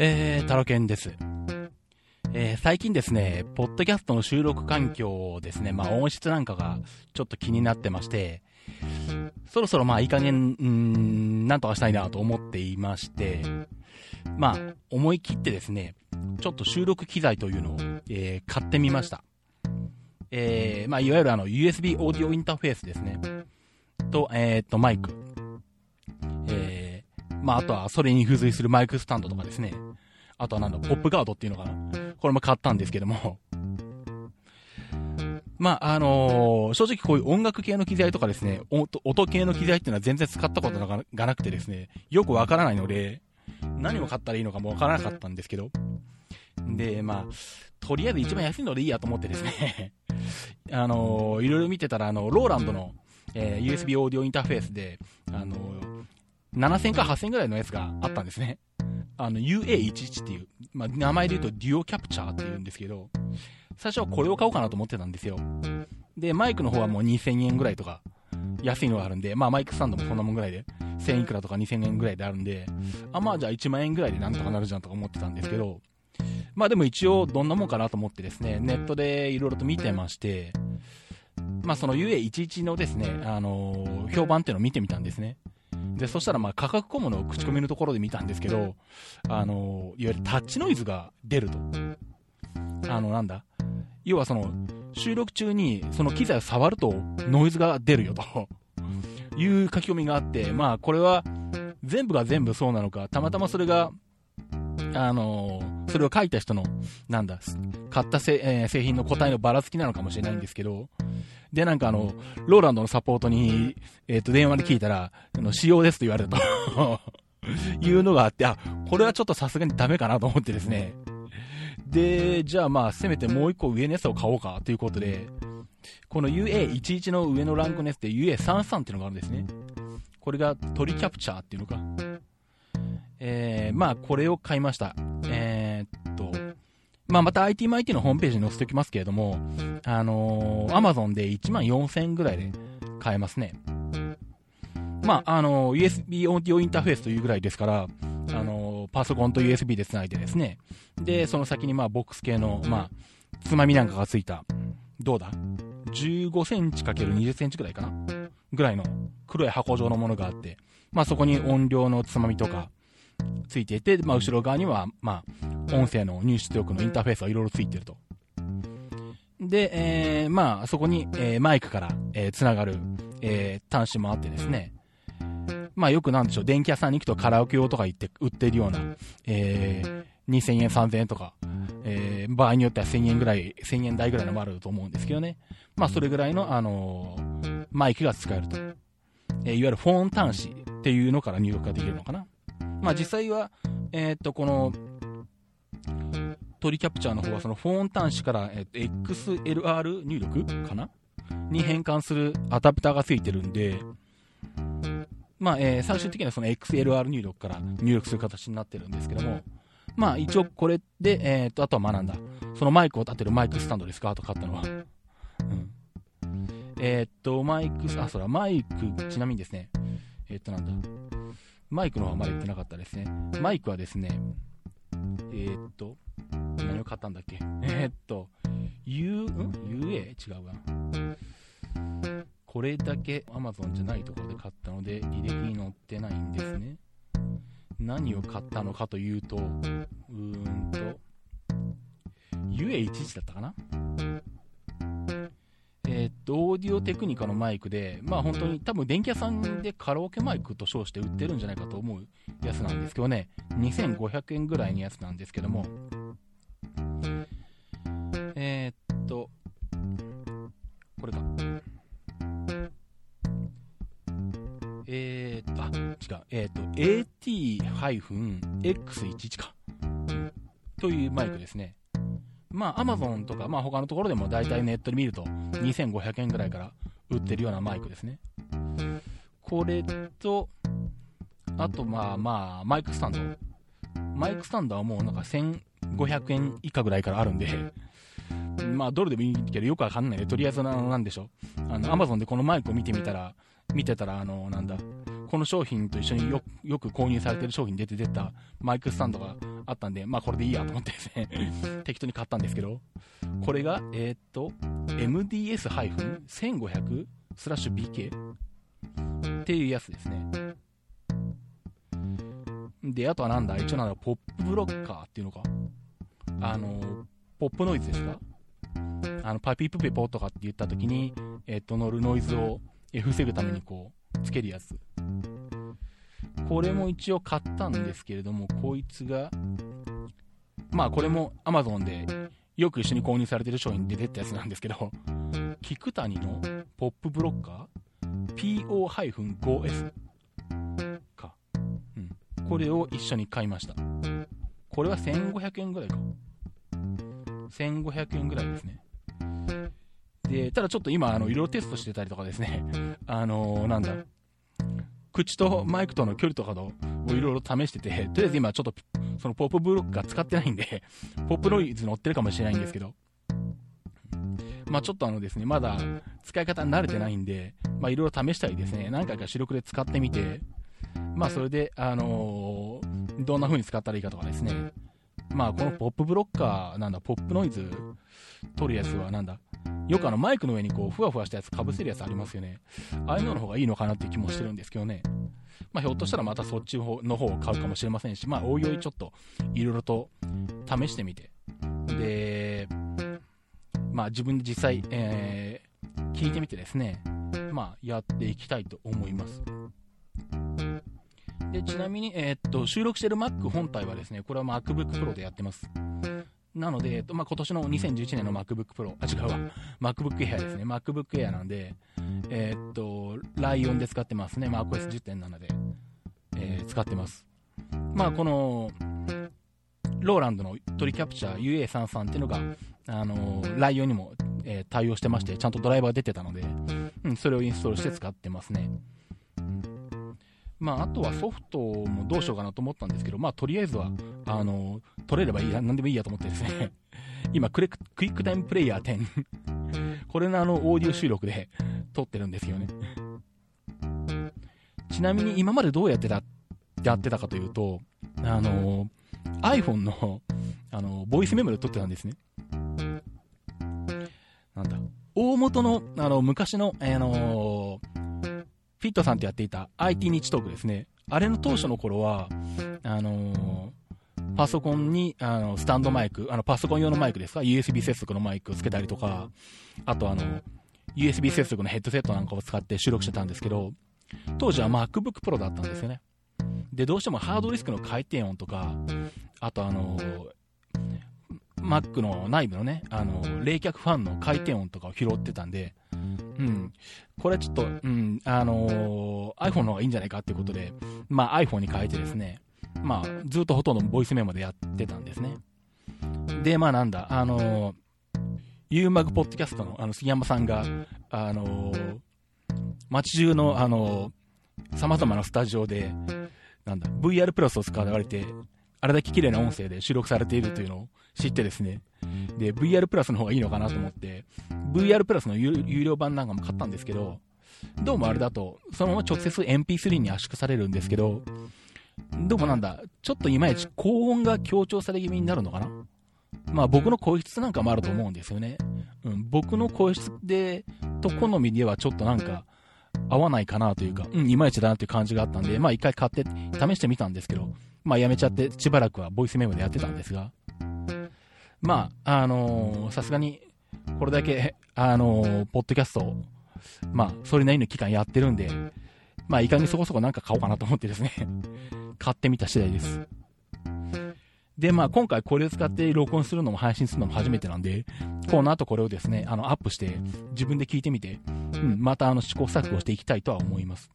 えー、タロケンです。えー、最近ですね、ポッドキャストの収録環境ですね、まあ音質なんかがちょっと気になってまして、そろそろまあいい加減、うん、なんとかしたいなと思っていまして、まあ思い切ってですね、ちょっと収録機材というのを、えー買ってみました。えー、まあいわゆるあの USB オーディオインターフェースですね。と、えー、っと、マイク。えー、まああとはそれに付随するマイクスタンドとかですね。あとはなんだ、ポップガードっていうのかな。これも買ったんですけども。まあ、あのー正直こういう音楽系の機材とかですね、音音系の機材っていうのは全然使ったことががなくてですね、よくわからないので、何を買ったらいいのかもわからなかったんですけど。で、まあ、とりあえず一番安いのでいいやと思ってですね、あのーいろいろ見てたら、あの、ローランドの、えー USB オーディオインターフェースで、あのー7000か8000ぐらいのやつがあったんですね。あの、UA11 っていう、まあ、名前で言うとデュオキャプチャーって言うんですけど、最初はこれを買おうかなと思ってたんですよ。で、マイクの方はもう2000円ぐらいとか、安いのがあるんで、まあマイクスタンドもそんなもんぐらいで、1000いくらとか2000円ぐらいであるんで、あ、まあじゃあ1万円ぐらいでなんとかなるじゃんとか思ってたんですけど、まあでも一応どんなもんかなと思ってですね、ネットでいろいろと見てまして、まあその UA11 のですね、あのー評判っていうのを見てみたんですね。で、そしたらまあ価格コムの口コミのところで見たんですけど、あのーいわゆるタッチノイズが出ると。あの、なんだ？要はその、収録中にその機材を触るとノイズが出るよと。いう書き込みがあって、まあこれは全部が全部そうなのか、たまたまそれが、あのーそれを書いた人の、なんだ、買ったせ、えー製品の個体のばらつきなのかもしれないんですけど、で、なんかあの、ローランドのサポートに、えっ、と、電話で聞いたら、あの、仕様ですと言われたと。いうのがあって、あ、これはちょっとさすがにダメかなと思ってですね。で、じゃあまあ、せめてもう一個上のやつを買おうかということで、この UA11 の上のランクのやつで UA33 っていうのがあるんですね。これがトリキャプチャーっていうのか。えー、まあ、これを買いました。えまあ、また IT マイティのホームページに載せておきますけれども、あのー、Amazon で1万4000円ぐらいで買えますね。まあ、あのー USB オーディオインターフェースというぐらいですから、あのーパソコンと USB で繋いでですね、で、その先にまあ、ボックス系の、まあ、つまみなんかがついた、どうだ ?15 センチ ×20 センチぐらいかな？ぐらいの黒い箱状のものがあって、まあ、そこに音量のつまみとか、ついていて、まあ、後ろ側には、まあ、音声の入出力のインターフェースがいろいろついてると。で、えー、まあ、そこに、えーマイクから、えー、つながる、えー、端子もあってですね、まあ、よくなんでしょう、電気屋さんに行くとカラオケ用とか行って、売ってるような、えー、2000円、3000円とか、えー、場合によっては1000円ぐらい、1000円台ぐらいのもあると思うんですけどね。まあ、それぐらいの、あのーマイクが使えると。えーいわゆるフォン端子っていうのから入力ができるのかな。まあ実際は、えーっと、この、トリキャプチャーの方はそのフォン端子から、えーっと XLR 入力かな？に変換するアダプターがついてるんで、まあ、えー最終的にはその XLR 入力から入力する形になってるんですけども、まあ一応これで、えーっと、あとはまあなんだ、そのマイクを立てるマイクスタンドです。かと買ったのは。うん。えーっと、マイク、あ、そら、マイク、ちなみにですね、えーっとなんだ、マイクの方はまだ言ってなかったですね。マイクはですね、えーっと、何を買ったんだっけ？えーっと、U、ん ?UA? 違うわ。これだけ Amazon じゃないところで買ったので、履歴に載ってないんですね。何を買ったのかというと、うーんと、UA11 だったかな？と、オーディオテクニカのマイクで、まあ本当に多分電気屋さんでカラオケマイクと称して売ってるんじゃないかと思うやつなんですけどね、2500円ぐらいのやつなんですけども、えーっと、これか。えーっと、あ、違う、えーっと、AT-X11 か。というマイクですね。まあ、アマゾンとか、まあ、他のところでも大体ネットで見ると、2500円ぐらいから売ってるようなマイクですね。これと、あと、まあまあ、マイクスタンド。マイクスタンドはもうなんか1500円以下ぐらいからあるんで、まあ、どれでもいいけどよくわかんないね。とりあえずな、なんでしょう。あの、アマゾンでこのマイクを見てみたら、見てたら、あの、なんだ、この商品と一緒によよく購入されてる商品出て出たマイクスタンドがあったんで、まあこれでいいやと思ってですね、適当に買ったんですけど、これが、えー、っと、MDS-1500 スラッシュ BK っていうやつですね。で、あとはなんだ一応なんだポップブロッカーっていうのか。あの、ポップノイズですか？あの、パピープペポとかって言った時に、えっと、乗るノイズを防ぐためにこう、つけるやつ。これも一応買ったんですけれども、こいつが、まあこれも Amazon でよく一緒に購入されてる商品で出たやつなんですけど、菊谷のポップブロッカー？PO-5S か。うん。これを一緒に買いました。これは1500円ぐらいか。1500円ぐらいですね。で、ただちょっと今、あの、色々テストしてたりとかですね、あのー、なんだ、口とマイクとの距離とかをいろいろ試してて、とりあえず今ちょっと、そのポップブロックが使ってないんで、ポップノイズ乗ってるかもしれないんですけど、まあちょっとあのですね、まだ使い方に慣れてないんで、まあいろいろ試したりですね、何回か主力で使ってみて、まあそれで、あのー、どんな風に使ったらいいかとかですね、まあこのポップブロッカー、なんだ、ポップノイズ取るやつはなんだ、よくあのマイクの上にこうふわふわしたやつかぶせるやつありますよね。ああいうのの方がいいのかなっていう気もしてるんですけどね。まあ、ひょっとしたらまたそっちの方を買うかもしれませんし、まあ、おいおいちょっといろいろと試してみて、で、まあ、自分で実際、えー、聞いてみてですね、まあ、やっていきたいと思います。でちなみに、えー、っと収録している Mac 本体はですね、これは MacBook Pro でやってます。なので、えっとまあ、今年の2011年の MacBook Pro、あ、違うわ、MacBook Air ですね、MacBook Air なんで、えー、っと、ライオンで使ってますね、MacOS10.7 で、えー、使ってます。まあ、この、ローランドのトリキャプチャー UA33 っていうのが、あのー、ライオンにも、え、対応してまして、ちゃんとドライバー出てたので、うん、それをインストールして使ってますね。まあ、あとはソフトもどうしようかなと思ったんですけど、まあ、とりあえずは、あの、取れればいいや、なん。でもいいやと思ってですね、今クレク、クイックタイムプレイヤー10、これのあの、オーディオ収録で撮ってるんですよね。ちなみに今までどうやってた、やってたかというと、あの、iPhone の、あの、ボイスメモで撮ってたんですね。なんだ、大元の、あの、昔の、あのフィットさんとやっていた IT 日トークですね。あれの当初の頃は、あのー、パソコンに、あの、スタンドマイク、あの、パソコン用のマイクですか ?USB 接続のマイクをつけたりとか、あとあの、USB 接続のヘッドセットなんかを使って収録してたんですけど、当時は MacBook Pro だったんですよね。で、どうしてもハードディスクの回転音とか、あとあのー、Mac の内部のね、あの冷却ファンの回転音とかを拾ってたんで、うん。これちょっと、うん、あのー、iPhone の方がいいんじゃないかっていうことで、まあ iPhone に変えてですね、まあずっとほとんどボイスメモでやってたんですね。で、まあなんだ、あのー、ユーマグポッドキャストのあの杉山さんが、あのー、街中の、あのー、様々なスタジオで、なんだ、VR プラスを使われて、あれだけ綺麗な音声で収録されているというのを知ってですね、で、VR プラスの方がいいのかなと思って、VR プラスの有料版なんかも買ったんですけど、どうもあれだと、そのまま直接 MP3 に圧縮されるんですけど、どうもなんだ、ちょっといまいち高音が強調され気味になるのかな？まあ僕の声質なんかもあると思うんですよね。うん、僕の声質で、と好みではちょっとなんか、合わないかなというか、うん、いまいちだなっていう感じがあったんで、まあ一回買って試してみたんですけど、まあやめちゃってしばらくはボイスメモでやってたんですが、まあ、あのさすがに、これだけ、あのー、ポッドキャストを、まあ、それなりの期間やってるんで、まあ、いかにそこそこなんか買おうかなと思ってですね 買ってみた次第です。で、まあ、今回これを使って録音するのも配信するのも初めてなんで、この後これをですね、あの、アップして、自分で聞いてみて、うん、またあの、試行錯誤していきたいとは思います。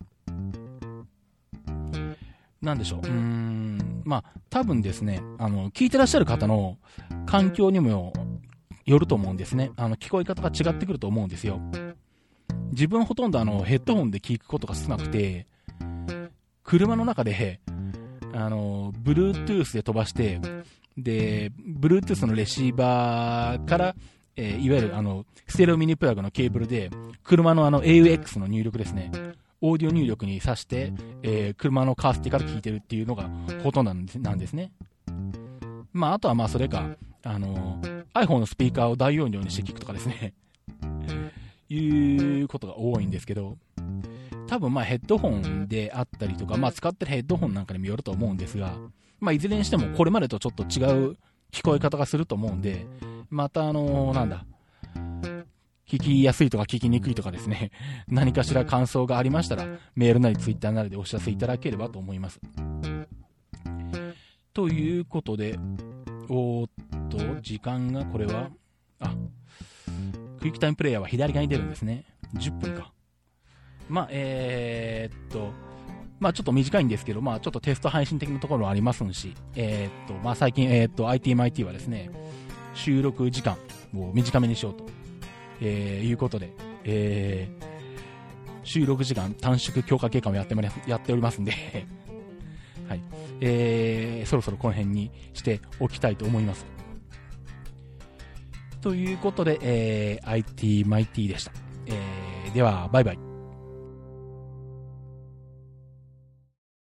なんでしょう。うーん、まあ、多分ですね、あの、聞いてらっしゃる方の環境にもよると思うんですね。あの、聞こえ方が違ってくると思うんですよ。自分ほとんどあの、ヘッドホンで聞くことが少なくて、車の中で、あの、Bluetooth で飛ばして、で、Bluetooth のレシーバーから、えー、いわゆるあの、ステレオミニプラグのケーブルで、車のあの AUX の入力ですね。オーディオ入力に挿して、えー、車のカースティから聞いてるっていうのがほとんどなんですね。まあ、あとはまあ、それか、あの、iPhone のスピーカーを大容量にして聞くとかですね いうことが多いんですけど、多分まあヘッドホンであったりとか、まあ使ってるヘッドホンなんかにもよると思うんですが、まあいずれにしてもこれまでとちょっと違う聞こえ方がすると思うんで、またあのー、なんだ、聞きやすいとか聞きにくいとかですね、何かしら感想がありましたら、メールなりツイッターなりでお知らせいただければと思います。ということで、おーっと、時間がこれは、あ、クイックタイムプレイヤーは左側に出るんですね。10分か。まあ、えー、っと、まあちょっと短いんですけど、まあちょっとテスト配信的なところもありますし、えー、っと、まあ最近、えー、っと、ITMIT はですね、収録時間を短めにしようと、えー、いうことで、えー、収録時間短縮強化計画をやって やっておりますんで はい。えー、そろそろこの辺にしておきたいと思います。ということで、えー、IT マイティでした。えー、では、バイバイ。